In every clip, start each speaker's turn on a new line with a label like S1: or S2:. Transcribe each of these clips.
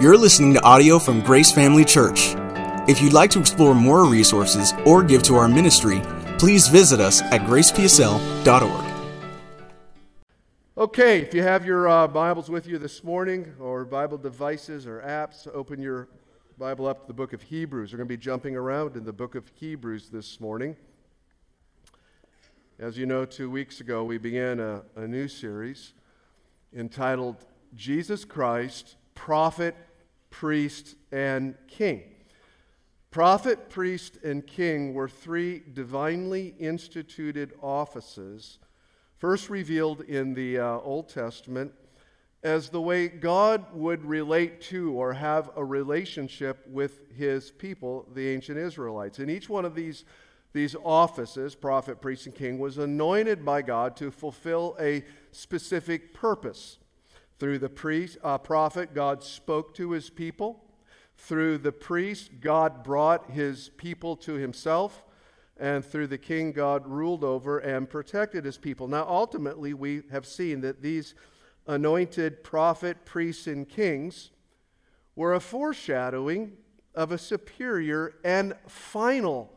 S1: You're listening to audio from Grace Family Church. If you'd like to explore more resources or give to our ministry, please visit us at gracepsl.org.
S2: Okay, if you have your uh, Bibles with you this morning, or Bible devices or apps, open your Bible up to the book of Hebrews. We're going to be jumping around in the book of Hebrews this morning. As you know, two weeks ago we began a, a new series entitled Jesus Christ, Prophet, Priest, and King. Prophet, priest, and king were three divinely instituted offices, first revealed in the uh, Old Testament as the way God would relate to or have a relationship with his people, the ancient Israelites. And each one of these, these offices, prophet, priest, and king, was anointed by God to fulfill a specific purpose. Through the priest, uh, prophet, God spoke to his people. Through the priest, God brought his people to himself. And through the king, God ruled over and protected his people. Now, ultimately, we have seen that these anointed prophet, priests, and kings were a foreshadowing of a superior and final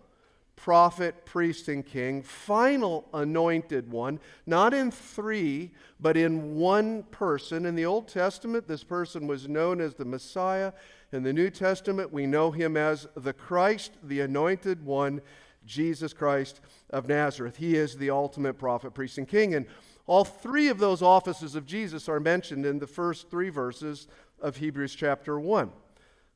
S2: prophet, priest, and king, final anointed one, not in three, but in one person. In the Old Testament, this person was known as the Messiah. In the New Testament, we know him as the Christ, the anointed one, Jesus Christ of Nazareth. He is the ultimate prophet, priest, and king. And all three of those offices of Jesus are mentioned in the first three verses of Hebrews chapter 1.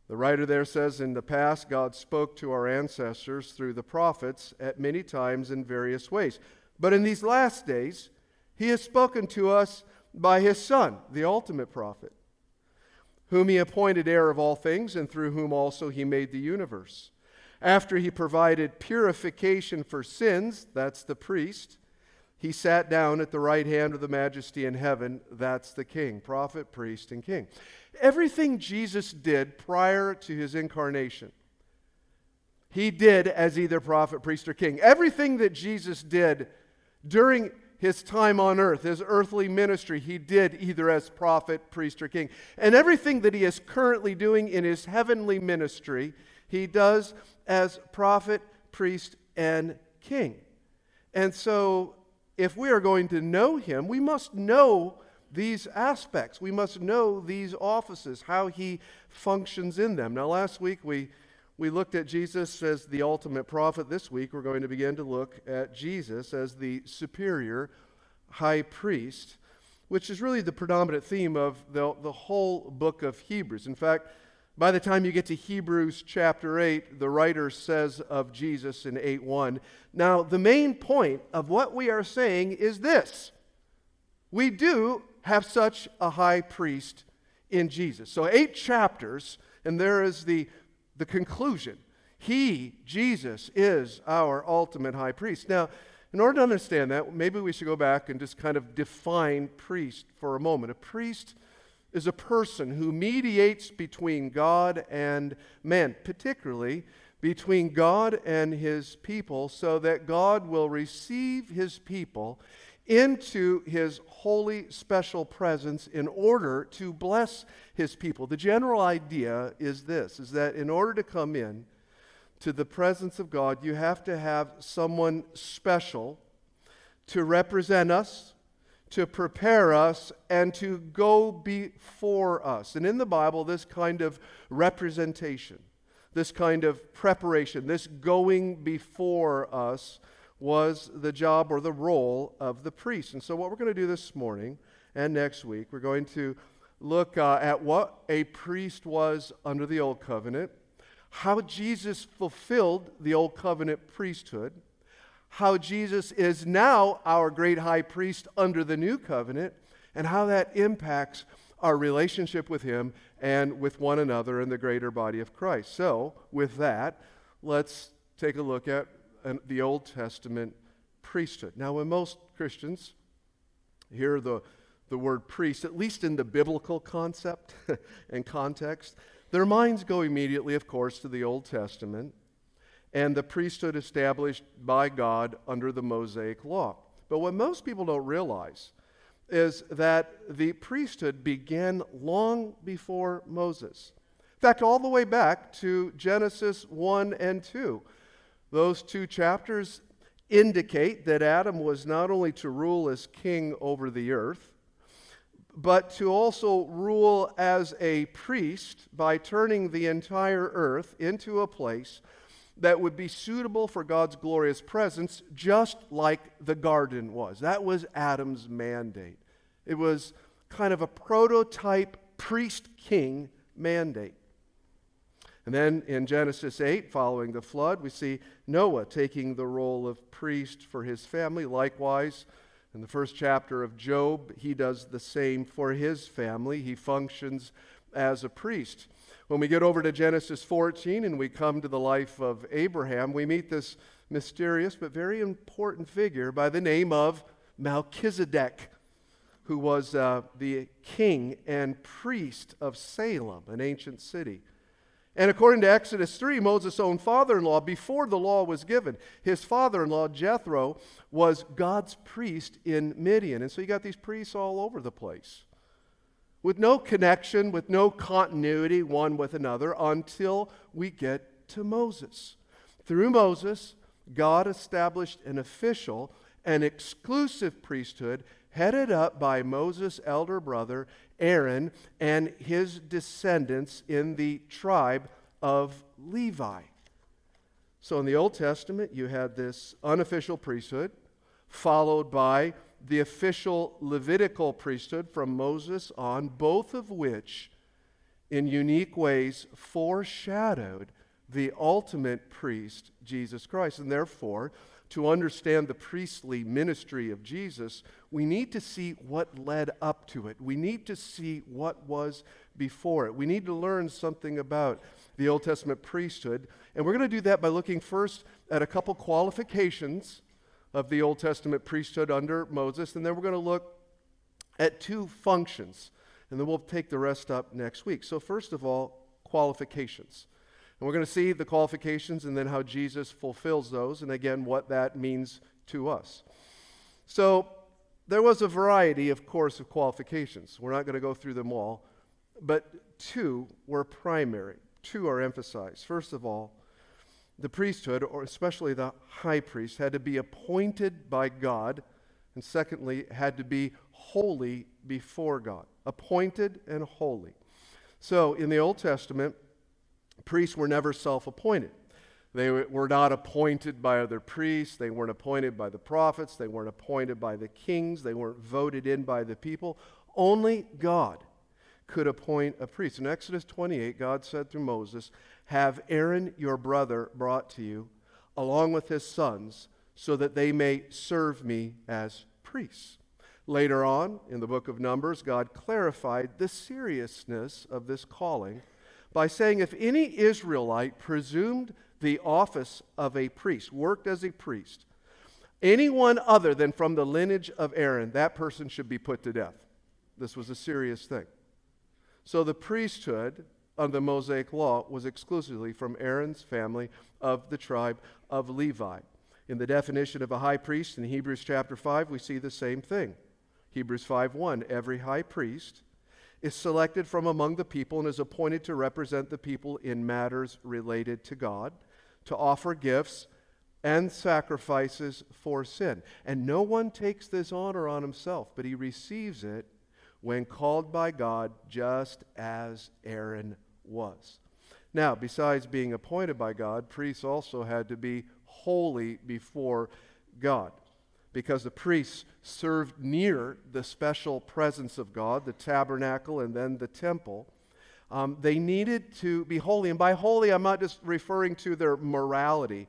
S2: The writer there says, In the past, God spoke to our ancestors through the prophets at many times in various ways. But in these last days, He has spoken to us by His Son, the ultimate prophet, whom He appointed heir of all things, and through whom also He made the universe. After He provided purification for sins, that's the priest, He sat down at the right hand of the majesty in heaven, that's the king, prophet, priest, and king everything Jesus did prior to his incarnation, he did as either prophet, priest, or king. Everything that Jesus did during his time on earth, his earthly ministry, he did either as prophet, priest, or king. And everything that he is currently doing in his heavenly ministry, he does as prophet, priest, and king. And so, if we are going to know him, we must know these aspects. We must know these offices, how he functions in them. Now, last week we, we looked at Jesus as the ultimate prophet. This week we're going to begin to look at Jesus as the superior high priest, which is really the predominant theme of the, the whole book of Hebrews. In fact, by the time you get to Hebrews chapter 8, the writer says of Jesus in 8 1, Now, the main point of what we are saying is this we do have such a high priest in Jesus. So, eight chapters, and there is the, the conclusion. He, Jesus, is our ultimate high priest. Now, in order to understand that, maybe we should go back and just kind of define priest for a moment. A priest is a person who mediates between God and man, particularly between God and his people, so that God will receive his people into his holy special presence in order to bless his people. The general idea is this is that in order to come in to the presence of God, you have to have someone special to represent us, to prepare us, and to go before us. And in the Bible, this kind of representation, this kind of preparation, this going before us was the job or the role of the priest. And so, what we're going to do this morning and next week, we're going to look uh, at what a priest was under the Old Covenant, how Jesus fulfilled the Old Covenant priesthood, how Jesus is now our great high priest under the New Covenant, and how that impacts our relationship with Him and with one another in the greater body of Christ. So, with that, let's take a look at the Old Testament priesthood. Now, when most Christians hear the, the word priest, at least in the biblical concept and context, their minds go immediately, of course, to the Old Testament and the priesthood established by God under the Mosaic law. But what most people don't realize is that the priesthood began long before Moses. In fact, all the way back to Genesis 1 and 2. Those two chapters indicate that Adam was not only to rule as king over the earth, but to also rule as a priest by turning the entire earth into a place that would be suitable for God's glorious presence, just like the garden was. That was Adam's mandate. It was kind of a prototype priest king mandate. And then in Genesis 8, following the flood, we see Noah taking the role of priest for his family. Likewise, in the first chapter of Job, he does the same for his family. He functions as a priest. When we get over to Genesis 14 and we come to the life of Abraham, we meet this mysterious but very important figure by the name of Melchizedek, who was uh, the king and priest of Salem, an ancient city. And according to Exodus 3, Moses' own father in law, before the law was given, his father in law, Jethro, was God's priest in Midian. And so you got these priests all over the place with no connection, with no continuity one with another until we get to Moses. Through Moses, God established an official, an exclusive priesthood headed up by Moses' elder brother Aaron and his descendants in the tribe of Levi. So in the Old Testament, you had this unofficial priesthood, followed by the official Levitical priesthood from Moses on, both of which, in unique ways, foreshadowed the ultimate priest, Jesus Christ. And therefore, to understand the priestly ministry of Jesus, we need to see what led up to it. We need to see what was before it. We need to learn something about the Old Testament priesthood. And we're going to do that by looking first at a couple qualifications of the Old Testament priesthood under Moses, and then we're going to look at two functions, and then we'll take the rest up next week. So, first of all, qualifications. And we're going to see the qualifications and then how Jesus fulfills those, and again, what that means to us. So, there was a variety, of course, of qualifications. We're not going to go through them all, but two were primary. Two are emphasized. First of all, the priesthood, or especially the high priest, had to be appointed by God, and secondly, had to be holy before God. Appointed and holy. So in the Old Testament, priests were never self appointed. They were not appointed by other priests. They weren't appointed by the prophets. They weren't appointed by the kings. They weren't voted in by the people. Only God could appoint a priest. In Exodus 28, God said through Moses, have Aaron your brother brought to you, along with his sons, so that they may serve me as priests. Later on in the book of Numbers, God clarified the seriousness of this calling by saying if any Israelite presumed the office of a priest, worked as a priest, anyone other than from the lineage of Aaron, that person should be put to death. This was a serious thing. So the priesthood of the Mosaic law was exclusively from Aaron's family of the tribe of Levi. In the definition of a high priest in Hebrews chapter 5, we see the same thing. Hebrews 5:1 Every high priest is selected from among the people and is appointed to represent the people in matters related to God, to offer gifts and sacrifices for sin. And no one takes this honor on himself, but he receives it when called by God, just as Aaron was. Now, besides being appointed by God, priests also had to be holy before God because the priests served near the special presence of God, the tabernacle, and then the temple. Um, they needed to be holy. And by holy, I'm not just referring to their morality,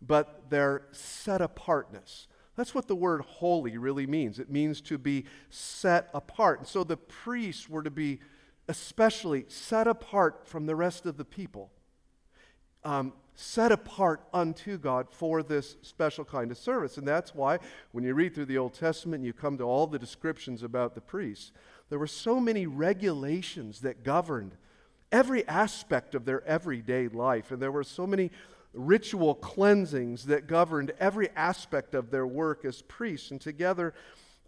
S2: but their set apartness. That's what the word holy really means. It means to be set apart. And so the priests were to be especially set apart from the rest of the people, um, set apart unto God for this special kind of service. And that's why when you read through the Old Testament and you come to all the descriptions about the priests, there were so many regulations that governed every aspect of their everyday life. And there were so many ritual cleansings that governed every aspect of their work as priests. And together,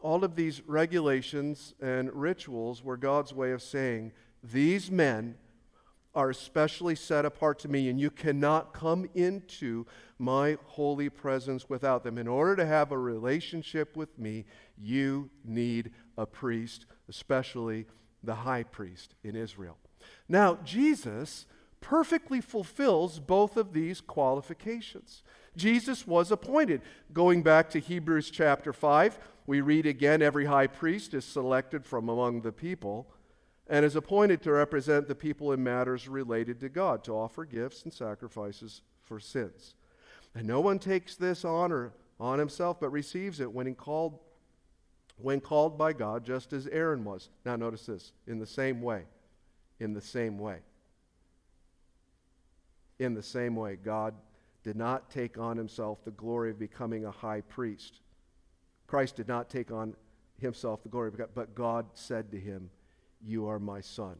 S2: all of these regulations and rituals were God's way of saying, these men are especially set apart to me, and you cannot come into my holy presence without them. In order to have a relationship with me, you need a priest, especially the high priest in Israel. Now, Jesus perfectly fulfills both of these qualifications. Jesus was appointed. Going back to Hebrews chapter 5, we read again every high priest is selected from among the people and is appointed to represent the people in matters related to God, to offer gifts and sacrifices for sins. And no one takes this honor on himself, but receives it when he called when called by God, just as Aaron was. Now notice this, in the same way. In the same way. In the same way, God did not take on himself the glory of becoming a high priest. Christ did not take on himself the glory but God said to him, You are my son.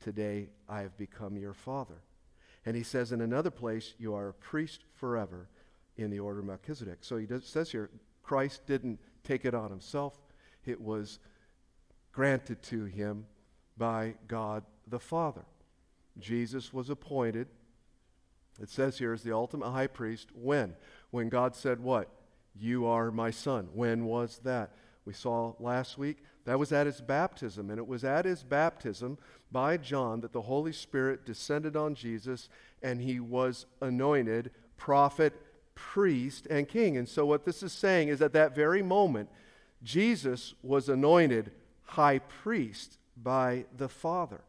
S2: Today I have become your father. And he says in another place, You are a priest forever in the order of Melchizedek. So he does, says here, Christ didn't take it on himself, it was granted to him by God the Father. Jesus was appointed, it says here, as the ultimate high priest. When? When God said, What? You are my son. When was that? We saw last week that was at his baptism, and it was at his baptism by John that the Holy Spirit descended on Jesus and he was anointed prophet, priest, and king. And so, what this is saying is at that very moment, Jesus was anointed high priest by the Father.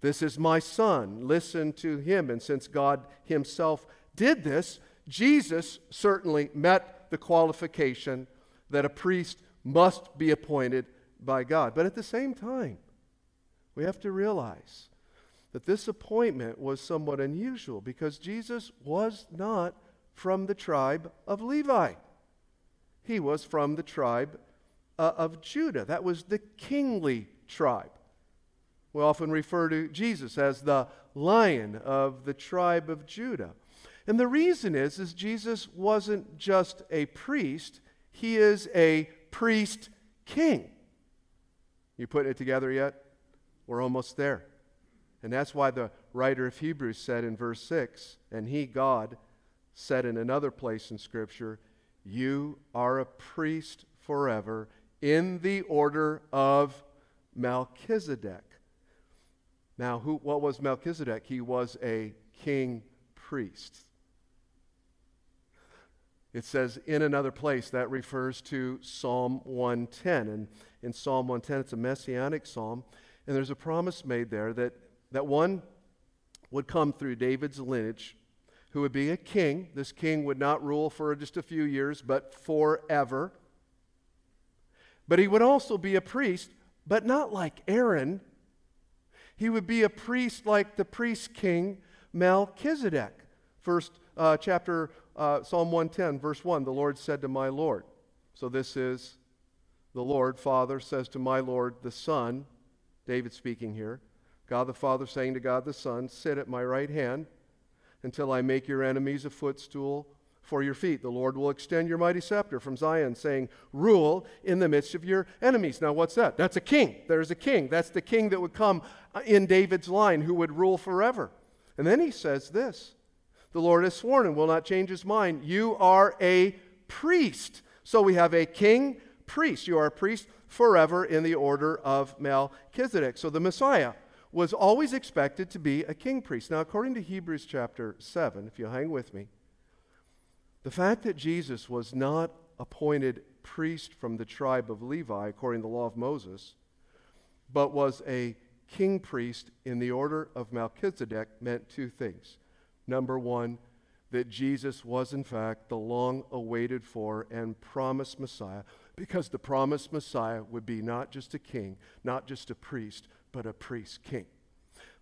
S2: This is my son. Listen to him. And since God himself did this, Jesus certainly met the qualification that a priest must be appointed by God. But at the same time, we have to realize that this appointment was somewhat unusual because Jesus was not from the tribe of Levi. He was from the tribe uh, of Judah. That was the kingly tribe. We often refer to Jesus as the lion of the tribe of Judah. And the reason is is Jesus wasn't just a priest, he is a priest king. You putting it together yet? We're almost there. And that's why the writer of Hebrews said in verse 6, and he, God, said in another place in Scripture, You are a priest forever in the order of Melchizedek. Now, who, what was Melchizedek? He was a king priest. It says in another place that refers to Psalm 110. And in Psalm 110, it's a messianic psalm. And there's a promise made there that, that one would come through David's lineage who would be a king. This king would not rule for just a few years, but forever. But he would also be a priest, but not like Aaron. He would be a priest like the priest king Melchizedek. First uh, chapter uh, Psalm 110, verse 1 the Lord said to my Lord. So this is the Lord, Father, says to my Lord, the Son, David speaking here. God the Father saying to God the Son, Sit at my right hand until I make your enemies a footstool for your feet. The Lord will extend your mighty scepter from Zion, saying, Rule in the midst of your enemies. Now, what's that? That's a king. There's a king. That's the king that would come uh, in David's line who would rule forever. And then he says this the Lord has sworn and will not change his mind. You are a priest. So we have a king, priest. You are a priest forever in the order of Melchizedek. So the Messiah was always expected to be a king priest. Now, according to Hebrews chapter 7, if you'll hang with me, the fact that Jesus was not appointed priest from the tribe of Levi, according to the law of Moses, but was a king priest in the order of Melchizedek meant two things. Number one, that Jesus was, in fact, the long awaited for and promised Messiah, because the promised Messiah would be not just a king, not just a priest, but a priest king.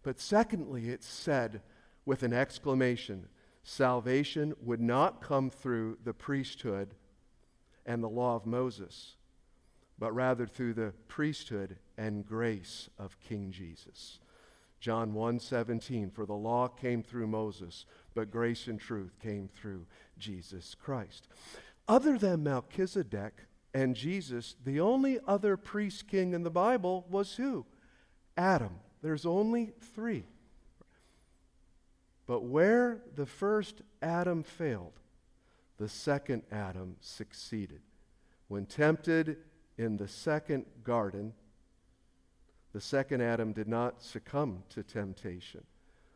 S2: But secondly, it said with an exclamation salvation would not come through the priesthood and the law of Moses, but rather through the priesthood and grace of King Jesus. John 1:17 for the law came through Moses but grace and truth came through Jesus Christ. Other than Melchizedek and Jesus, the only other priest king in the Bible was who? Adam. There's only 3. But where the first Adam failed, the second Adam succeeded. When tempted in the second garden, the second Adam did not succumb to temptation,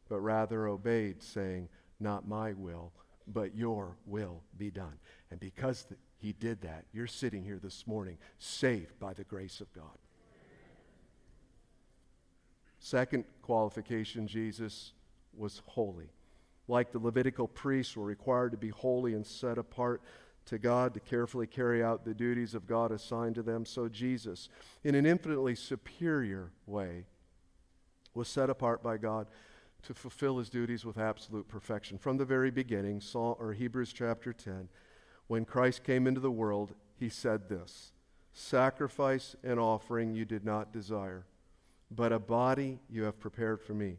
S2: but rather obeyed, saying, Not my will, but your will be done. And because he did that, you're sitting here this morning saved by the grace of God. Second qualification Jesus was holy. Like the Levitical priests were required to be holy and set apart to God to carefully carry out the duties of God assigned to them, so Jesus, in an infinitely superior way, was set apart by God to fulfill his duties with absolute perfection. From the very beginning, Saul, or Hebrews chapter 10, when Christ came into the world, he said this Sacrifice and offering you did not desire, but a body you have prepared for me.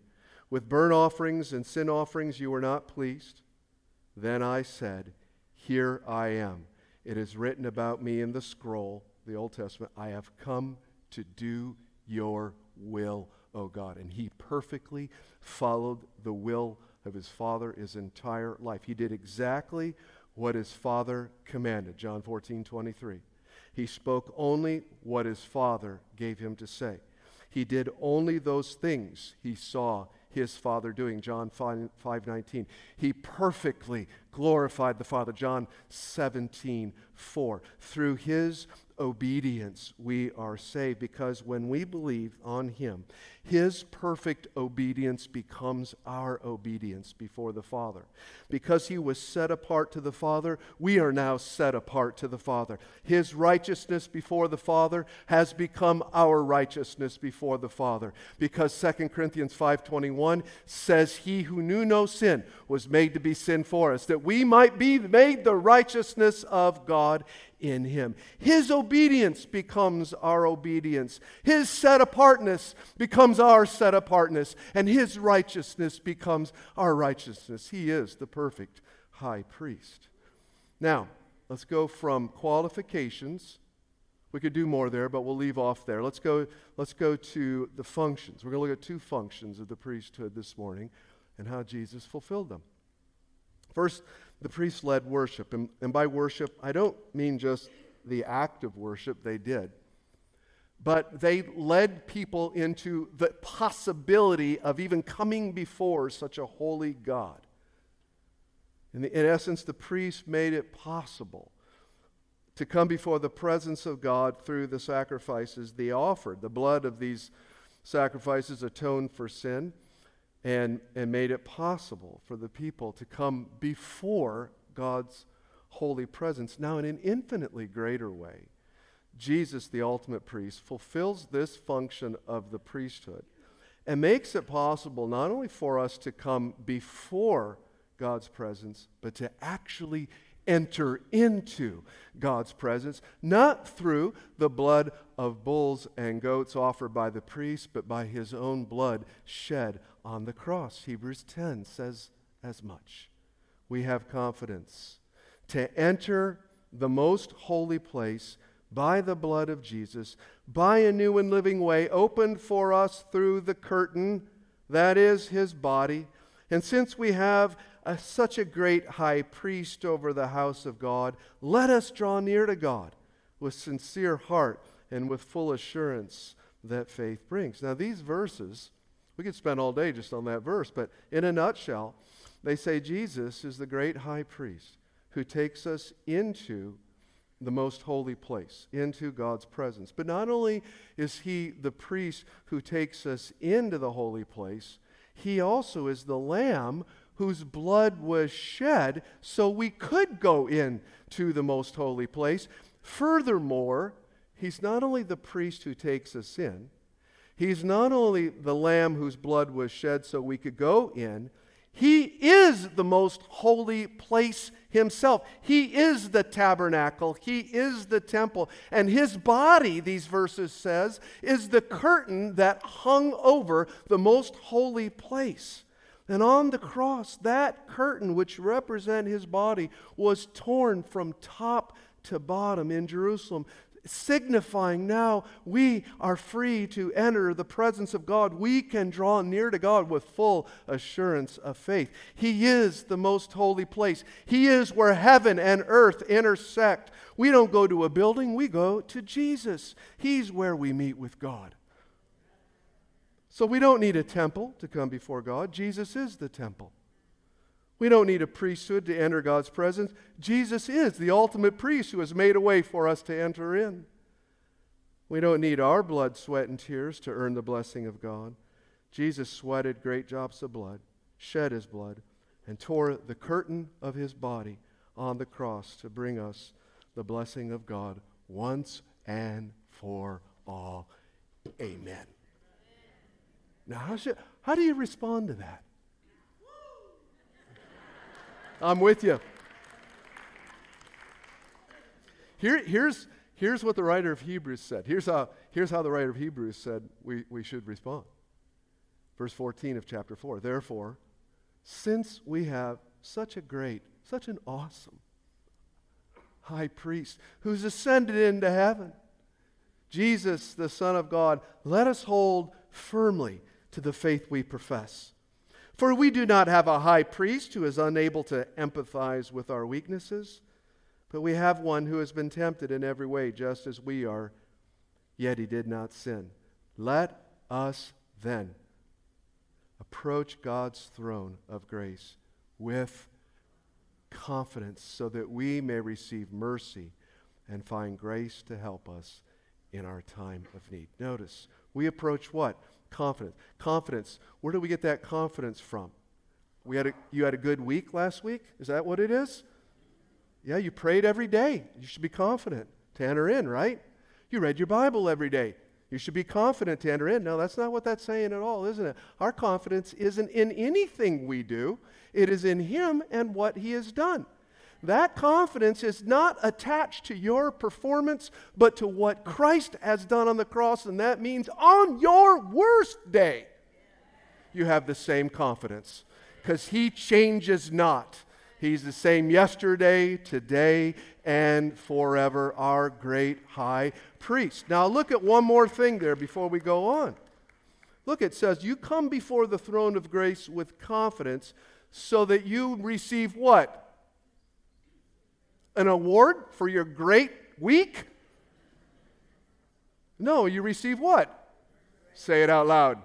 S2: With burnt offerings and sin offerings you were not pleased. Then I said, Here I am. It is written about me in the scroll, the Old Testament, I have come to do your will, O God. And he perfectly followed the will of his Father his entire life. He did exactly what his Father commanded. John 14, 23. He spoke only what his Father gave him to say. He did only those things he saw his Father doing. John 5, 5 19. He perfectly glorified the Father. John 17 4. Through his obedience we are saved because when we believe on him, his perfect obedience becomes our obedience before the Father. Because he was set apart to the Father, we are now set apart to the Father. His righteousness before the Father has become our righteousness before the Father. Because 2 Corinthians 5:21 says he who knew no sin was made to be sin for us that we might be made the righteousness of God in him. His obedience becomes our obedience. His set apartness becomes our set apartness. And his righteousness becomes our righteousness. He is the perfect high priest. Now, let's go from qualifications. We could do more there, but we'll leave off there. Let's go, let's go to the functions. We're going to look at two functions of the priesthood this morning and how Jesus fulfilled them. First, the priests led worship. And, and by worship, I don't mean just the act of worship they did, but they led people into the possibility of even coming before such a holy God. In, the, in essence, the priests made it possible to come before the presence of God through the sacrifices they offered. The blood of these sacrifices atoned for sin and, and made it possible for the people to come before God's holy presence. Now, in an infinitely greater way, Jesus, the ultimate priest, fulfills this function of the priesthood and makes it possible not only for us to come before God's presence, but to actually enter into God's presence, not through the blood of bulls and goats offered by the priest, but by his own blood shed on the cross. Hebrews 10 says as much. We have confidence to enter the most holy place by the blood of Jesus, by a new and living way opened for us through the curtain, that is his body. And since we have a, such a great high priest over the house of God, let us draw near to God with sincere heart and with full assurance that faith brings. Now, these verses, we could spend all day just on that verse, but in a nutshell, they say Jesus is the great high priest who takes us into the most holy place, into God's presence. But not only is he the priest who takes us into the holy place, he also is the lamb whose blood was shed so we could go in to the most holy place. Furthermore, he's not only the priest who takes us in, he's not only the lamb whose blood was shed so we could go in, he is the most holy place himself. He is the tabernacle. He is the temple. And his body, these verses says, is the curtain that hung over the most holy place. And on the cross, that curtain, which represent his body, was torn from top to bottom in Jerusalem. Signifying now we are free to enter the presence of God. We can draw near to God with full assurance of faith. He is the most holy place, He is where heaven and earth intersect. We don't go to a building, we go to Jesus. He's where we meet with God. So we don't need a temple to come before God, Jesus is the temple. We don't need a priesthood to enter God's presence. Jesus is the ultimate priest who has made a way for us to enter in. We don't need our blood, sweat, and tears to earn the blessing of God. Jesus sweated great drops of blood, shed his blood, and tore the curtain of his body on the cross to bring us the blessing of God once and for all. Amen. Now, how, should, how do you respond to that? I'm with you. Here, here's, here's what the writer of Hebrews said. Here's how, here's how the writer of Hebrews said we, we should respond. Verse 14 of chapter 4. Therefore, since we have such a great, such an awesome high priest who's ascended into heaven, Jesus, the Son of God, let us hold firmly to the faith we profess. For we do not have a high priest who is unable to empathize with our weaknesses, but we have one who has been tempted in every way, just as we are, yet he did not sin. Let us then approach God's throne of grace with confidence so that we may receive mercy and find grace to help us in our time of need. Notice, we approach what? Confidence. Confidence. Where do we get that confidence from? We had a, you had a good week last week? Is that what it is? Yeah, you prayed every day. You should be confident to enter in, right? You read your Bible every day. You should be confident to enter in. No, that's not what that's saying at all, isn't it? Our confidence isn't in anything we do, it is in Him and what He has done. That confidence is not attached to your performance, but to what Christ has done on the cross. And that means on your worst day, you have the same confidence because He changes not. He's the same yesterday, today, and forever, our great high priest. Now, look at one more thing there before we go on. Look, it says, You come before the throne of grace with confidence so that you receive what? An award for your great week? No, you receive what? Say it out loud.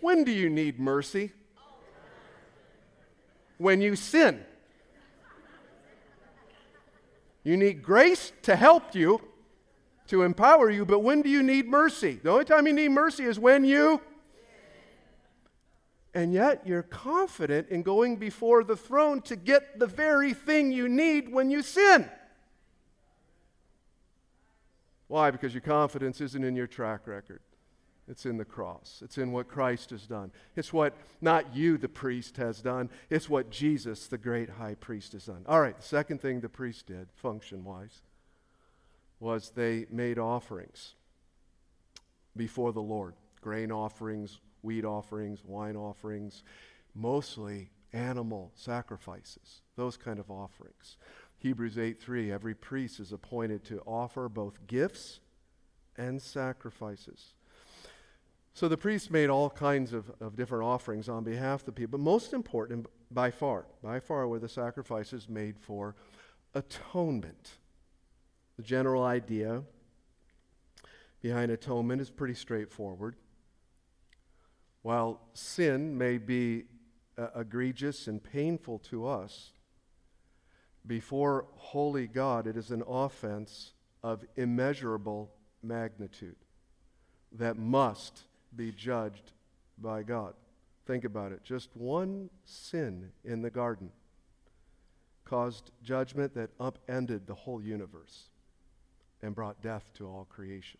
S2: When do you need mercy? When you sin. You need grace to help you, to empower you, but when do you need mercy? The only time you need mercy is when you and yet you're confident in going before the throne to get the very thing you need when you sin. Why? Because your confidence isn't in your track record. It's in the cross. It's in what Christ has done. It's what not you, the priest, has done. It's what Jesus, the great high priest, has done. All right, the second thing the priest did, function wise, was they made offerings before the Lord grain offerings, wheat offerings, wine offerings, mostly animal sacrifices, those kind of offerings. Hebrews 8:3 every priest is appointed to offer both gifts and sacrifices. So the priests made all kinds of, of different offerings on behalf of the people. But most important, by far, by far, were the sacrifices made for atonement. The general idea behind atonement is pretty straightforward. While sin may be uh, egregious and painful to us, before holy God, it is an offense of immeasurable magnitude that must be judged by God. Think about it. Just one sin in the garden caused judgment that upended the whole universe and brought death to all creation.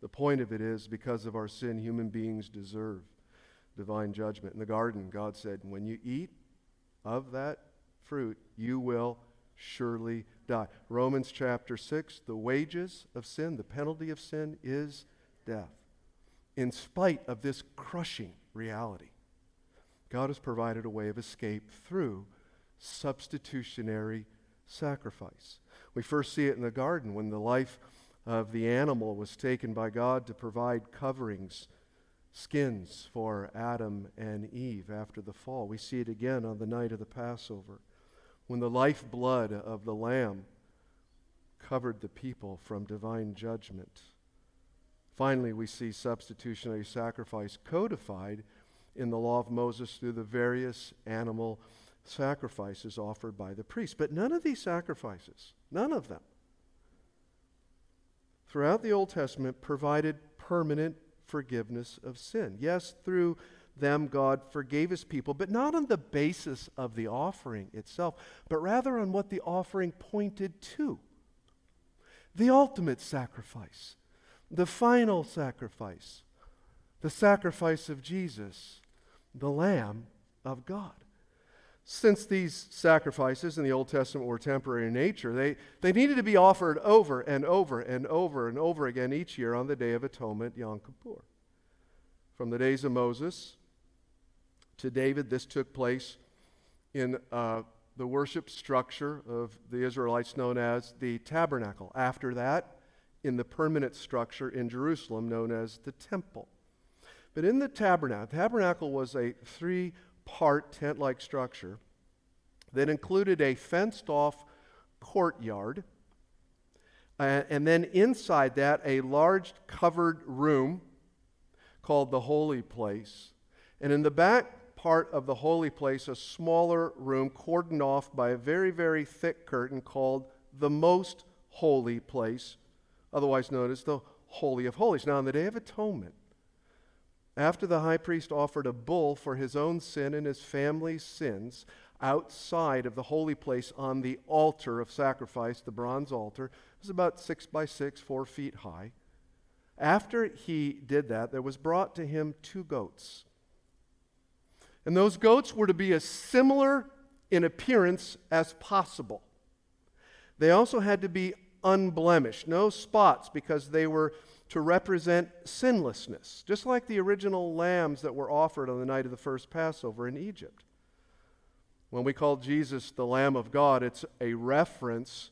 S2: The point of it is because of our sin, human beings deserve divine judgment. In the garden, God said, When you eat of that fruit, you will surely die. Romans chapter 6 the wages of sin, the penalty of sin is death. In spite of this crushing reality, God has provided a way of escape through substitutionary sacrifice. We first see it in the garden when the life of the animal was taken by God to provide coverings, skins for Adam and Eve after the fall. We see it again on the night of the Passover when the lifeblood of the lamb covered the people from divine judgment. Finally, we see substitutionary sacrifice codified in the law of Moses through the various animal sacrifices offered by the priest. But none of these sacrifices, none of them, throughout the Old Testament provided permanent forgiveness of sin. Yes, through them God forgave his people, but not on the basis of the offering itself, but rather on what the offering pointed to the ultimate sacrifice, the final sacrifice, the sacrifice of Jesus, the Lamb of God. Since these sacrifices in the Old Testament were temporary in nature, they, they needed to be offered over and over and over and over again each year on the Day of Atonement, Yom Kippur. From the days of Moses to David, this took place in uh, the worship structure of the Israelites known as the tabernacle. After that, in the permanent structure in Jerusalem known as the temple. But in the tabernacle, the tabernacle was a three part tent like structure that included a fenced off courtyard. Uh, and then inside that, a large covered room called the holy place. And in the back part of the holy place, a smaller room cordoned off by a very, very thick curtain called the most holy place, otherwise known as the Holy of Holies. Now, on the Day of Atonement, after the high priest offered a bull for his own sin and his family's sins outside of the holy place on the altar of sacrifice, the bronze altar, it was about six by six, four feet high. After he did that, there was brought to him two goats and those goats were to be as similar in appearance as possible. They also had to be unblemished, no spots, because they were to represent sinlessness, just like the original lambs that were offered on the night of the first Passover in Egypt. When we call Jesus the Lamb of God, it's a reference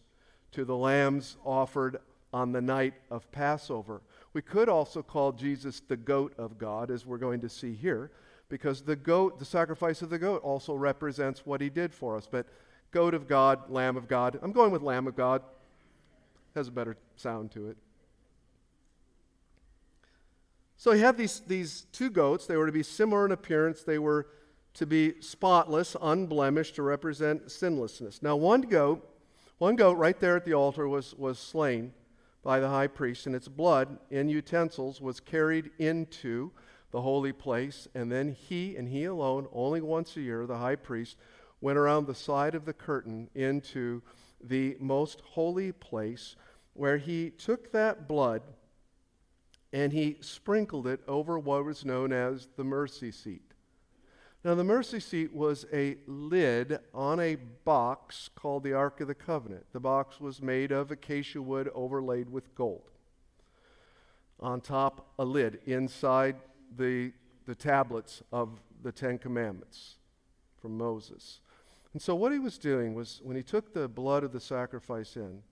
S2: to the lambs offered on the night of Passover. We could also call Jesus the goat of God, as we're going to see here, because the goat, the sacrifice of the goat, also represents what he did for us. But goat of God, lamb of God. I'm going with lamb of God. Has a better sound to it. So he had these, these two goats. They were to be similar in appearance. They were to be spotless, unblemished, to represent sinlessness. Now, one goat, one goat right there at the altar was, was slain by the high priest, and its blood in utensils was carried into the holy place. And then he and he alone, only once a year, the high priest, went around the side of the curtain into the most holy place where he took that blood and he sprinkled it over what was known as the mercy seat. Now, the mercy seat was a lid on a box called the Ark of the Covenant. The box was made of acacia wood overlaid with gold. On top, a lid. Inside, the, the tablets of the Ten Commandments from Moses. And so, what he was doing was when he took the blood of the sacrifice in,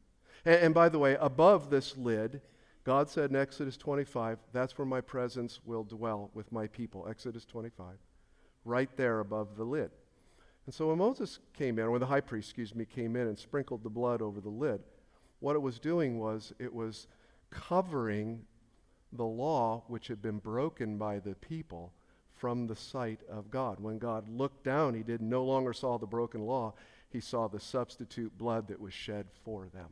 S2: and, and, by the way, above this lid, God said in Exodus 25, that's where my presence will dwell with my people. Exodus 25, right there above the lid. And so, when Moses came in, or when the high priest, excuse me, came in and sprinkled the blood over the lid, what it was doing was it was covering the law which had been broken by the people from the sight of God. When God looked down, he did no longer saw the broken law, he saw the substitute blood that was shed for them.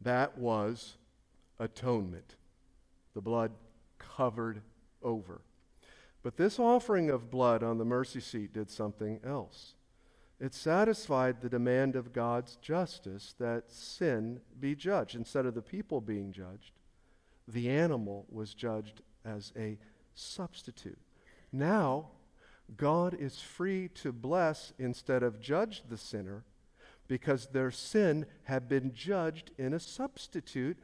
S2: That was atonement. The blood covered over. But this offering of blood on the mercy seat did something else. It satisfied the demand of God's justice that sin be judged. Instead of the people being judged, the animal was judged as a substitute. Now, God is free to bless instead of judge the sinner because their sin had been judged in a substitute,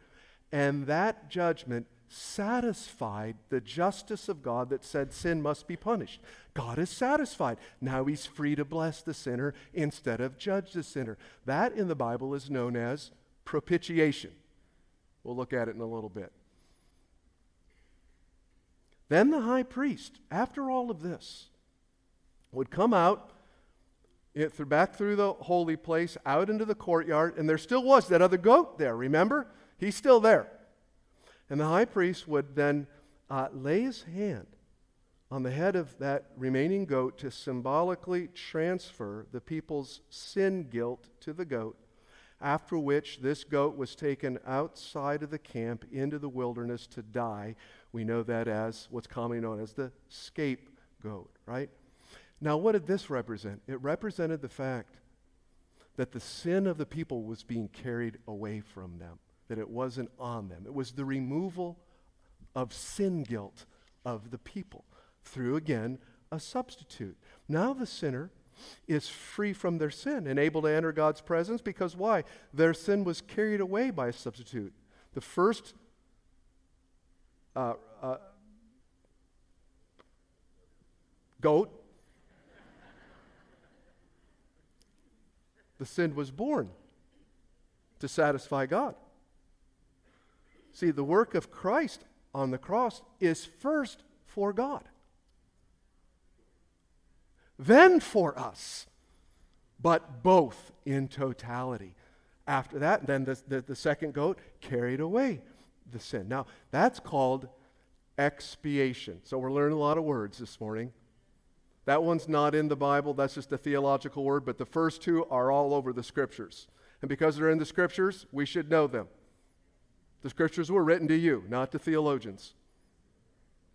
S2: and that judgment satisfied the justice of God that said sin must be punished. God is satisfied. Now he's free to bless the sinner instead of judge the sinner. That in the Bible is known as propitiation. We'll look at it in a little bit. Then the high priest, after all of this, would come out it, through, back through the holy place, out into the courtyard, and there still was that other goat there, remember? He's still there. And the high priest would then uh, lay his hand on the head of that remaining goat to symbolically transfer the people's sin guilt to the goat, after which this goat was taken outside of the camp into the wilderness to die. We know that as what's commonly known as the scapegoat, right? Now, what did this represent? It represented the fact that the sin of the people was being carried away from them, that it wasn't on them. It was the removal of sin guilt of the people through, again, a substitute. Now the sinner is free from their sin and able to enter God's presence because why? Their sin was carried away by a substitute. The first uh, uh, goat the sin was borne to satisfy God. See, the work of Christ on the cross is first for God, then for us, but both in totality. After that, then the, the, the second goat carried away the sin. Now, that's called expiation. So we're learning a lot of words this morning. That one's not in the Bible, that's just a theological word, but the first two are all over the scriptures. And because they're in the scriptures, we should know them. The scriptures were written to you, not to theologians.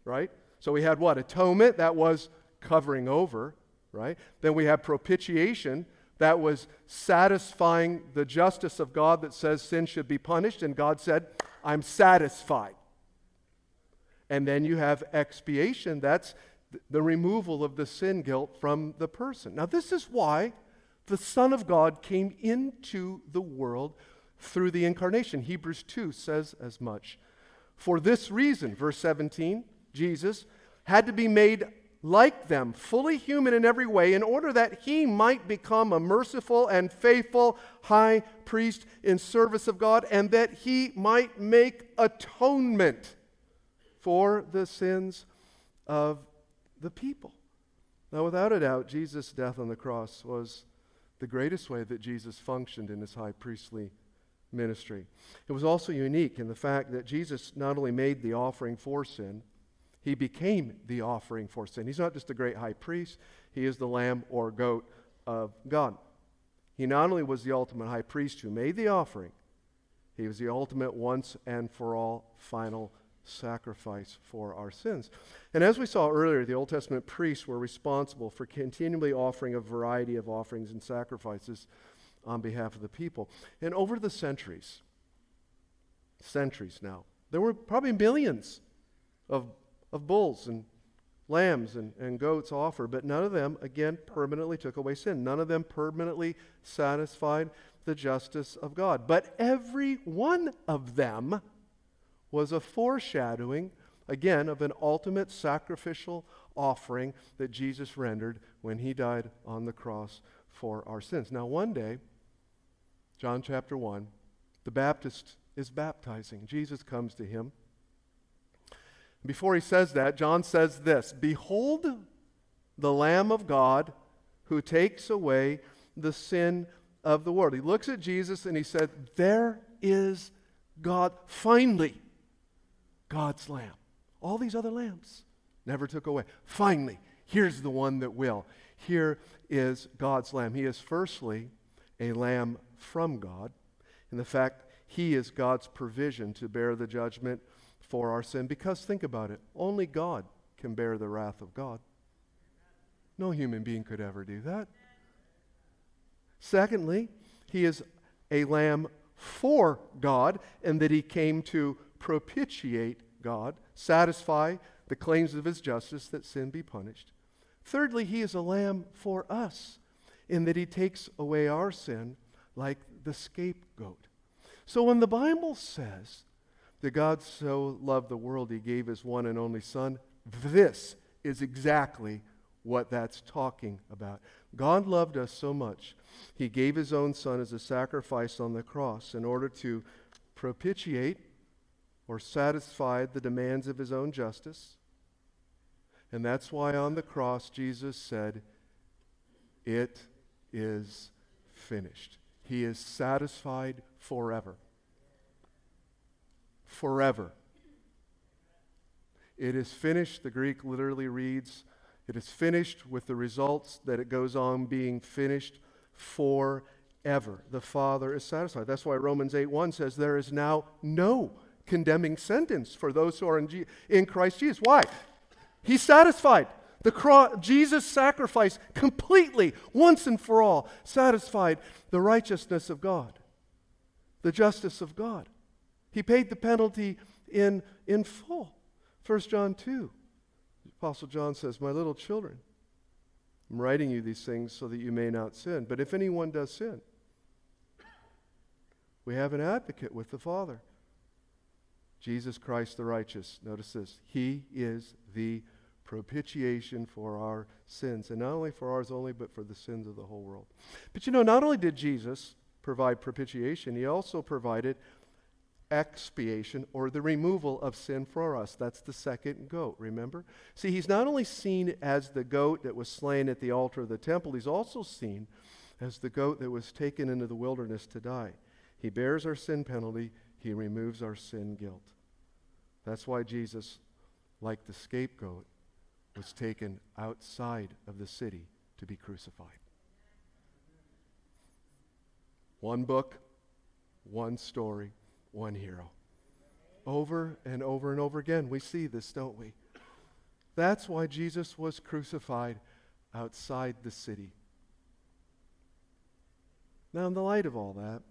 S2: Right? So we had what? Atonement, that was covering over, right? Then we have propitiation, that was satisfying the justice of God that says sin should be punished, and God said, I'm satisfied. And then you have expiation, that's the removal of the sin guilt from the person. Now, this is why the Son of God came into the world through the incarnation. Hebrews 2 says as much. For this reason, verse 17, Jesus had to be made like them, fully human in every way, in order that he might become a merciful and faithful high priest in service of God, and that he might make atonement for the sins of the people. Now, without a doubt, Jesus' death on the cross was the greatest way that Jesus functioned in his high priestly ministry. It was also unique in the fact that Jesus not only made the offering for sin, he became the offering for sin. He's not just a great high priest, he is the lamb or goat of God. He not only was the ultimate high priest who made the offering, he was the ultimate once and for all final sacrifice for our sins. And as we saw earlier, the Old Testament priests were responsible for continually offering a variety of offerings and sacrifices on behalf of the people. And over the centuries, centuries now, there were probably millions of, of bulls and lambs and, and goats offered, but none of them, again, permanently took away sin. None of them permanently satisfied the justice of God. But every one of them was a foreshadowing, again, of an ultimate sacrificial offering that Jesus rendered when he died on the cross for our sins. Now, one day, John chapter 1, the Baptist is baptizing. Jesus comes to him. Before he says that, John says this Behold the Lamb of God who takes away the sin of the world. He looks at Jesus and he said, There is God. Finally, God's lamb. All these other lambs never took away. Finally, here's the one that will. Here is God's lamb. He is firstly a lamb from God, in the fact he is God's provision to bear the judgment for our sin. Because think about it only God can bear the wrath of God. No human being could ever do that. Secondly, he is a lamb for God, and that he came to propitiate God, satisfy the claims of his justice that sin be punished. Thirdly, he is a lamb for us in that he takes away our sin like the scapegoat. So when the Bible says that God so loved the world, he gave his one and only Son. This is exactly what that's talking about. God loved us so much, he gave his own Son as a sacrifice on the cross in order to propitiate or satisfied the demands of his own justice. And that's why on the cross, Jesus said, It is finished. He is satisfied forever. Forever. It is finished, the Greek literally reads, it is finished with the results that it goes on being finished forever. The Father is satisfied. That's why Romans 8 1 says, There is now no condemning sentence for those who are in, G- in Christ Jesus. Why? He satisfied. The cross, Jesus' sacrifice completely, once and for all, satisfied the righteousness of God, the justice of God. He paid the penalty in, in full. 1 John 2. Apostle John says, My little children, I'm writing you these things so that you may not sin. But if anyone does sin, we have an advocate with the Father. Jesus Christ the righteous. Notice this. He is the propitiation for our sins. And not only for ours only, but for the sins of the whole world. But you know, not only did Jesus provide propitiation, he also provided expiation or the removal of sin for us. That's the second goat, remember? See, he's not only seen as the goat that was slain at the altar of the temple, he's also seen as the goat that was taken into the wilderness to die. He bears our sin penalty, he removes our sin guilt. That's why Jesus, like the scapegoat, was taken outside of the city to be crucified. One book, one story, one hero. Over and over and over again, we see this, don't we? That's why Jesus was crucified outside the city. Now, in the light of all that,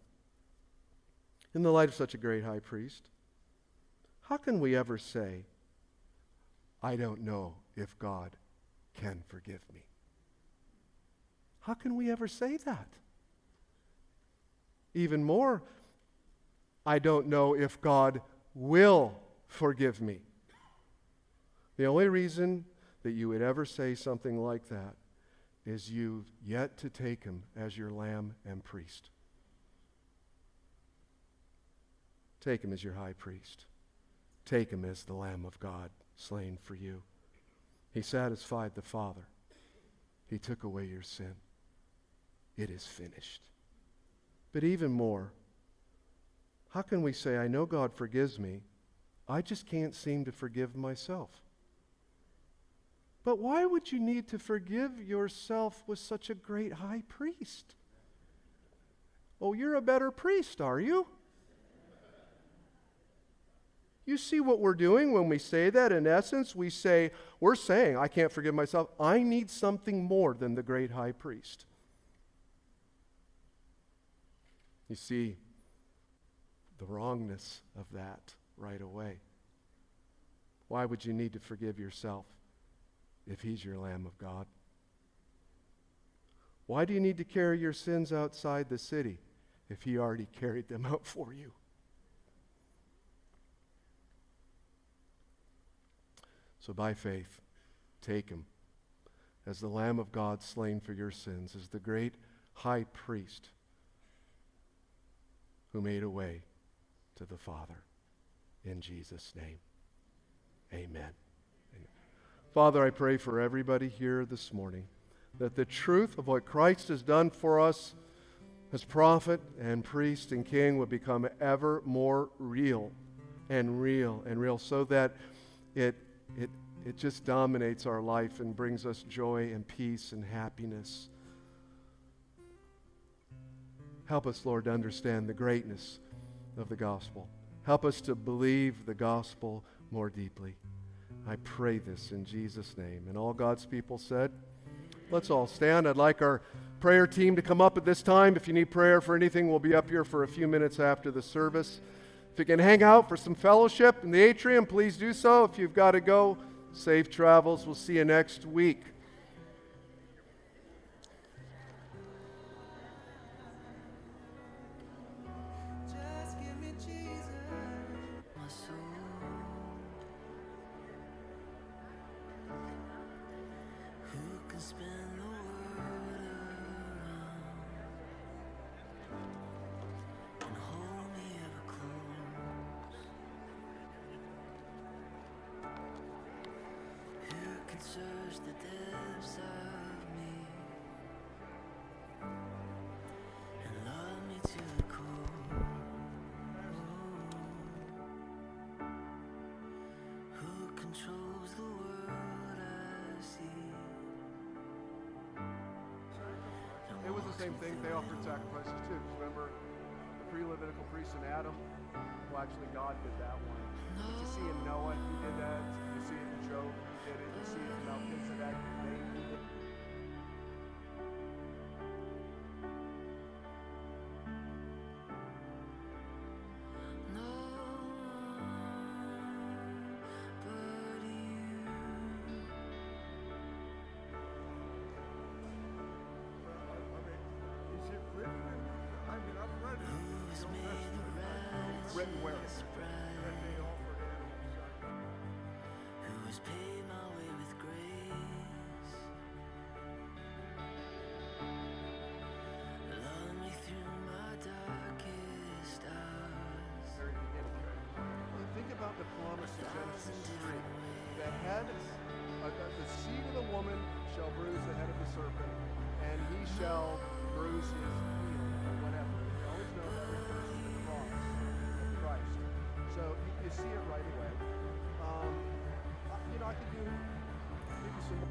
S2: in the light of such a great high priest, how can we ever say, I don't know if God can forgive me? How can we ever say that? Even more, I don't know if God will forgive me. The only reason that you would ever say something like that is you've yet to take him as your lamb and priest. Take him as your high priest. Take him as the Lamb of God slain for you. He satisfied the Father. He took away your sin. It is finished. But even more, how can we say, I know God forgives me, I just can't seem to forgive myself? But why would you need to forgive yourself with such a great high priest? Oh, you're a better priest, are you? You see what we're doing when we say that? In essence, we say, we're saying, I can't forgive myself. I need something more than the great high priest. You see the wrongness of that right away. Why would you need to forgive yourself if he's your Lamb of God? Why do you need to carry your sins outside the city if he already carried them out for you? So by faith, take him as the Lamb of God slain for your sins, as the great high priest who made a way to the Father. In Jesus' name, amen. amen. Father, I pray for everybody here this morning that the truth of what Christ has done for us as prophet and priest and king would become ever more real and real and real so that it it, just dominates our life and brings us joy and peace and happiness. Help us, Lord, to understand the greatness of the gospel. Help us to believe the gospel more deeply. I pray this in Jesus' name. And all God's people said, Let's all stand. I'd like our prayer team to come up at this time. If you need prayer for anything, we'll be up here for a few minutes after the service. If you can hang out for some fellowship in the atrium, please do so. If you've got to go, safe travels. We'll see you next week.
S3: Search the depths of me and love me to the core? Who controls the world I see?
S2: It was the same thing. They offered sacrifices too. Remember the pre-Levitical priest in Adam? Well, actually, God did that one. You see in Noah, he did that. You see it in Job, he did it. You see it in Melchizedek, they did it.
S3: No one but you.
S4: Is it written? I mean, I've read it.
S3: Who's made the righteous
S2: Written where? The Genesis 3. The head, uh, the, seed of the woman shall bruise the head of the serpent, and he shall bruise his heel, or whatever. You always know that refers to the cross of Christ. So you, you see it right away. Um, you know, I could do maybe some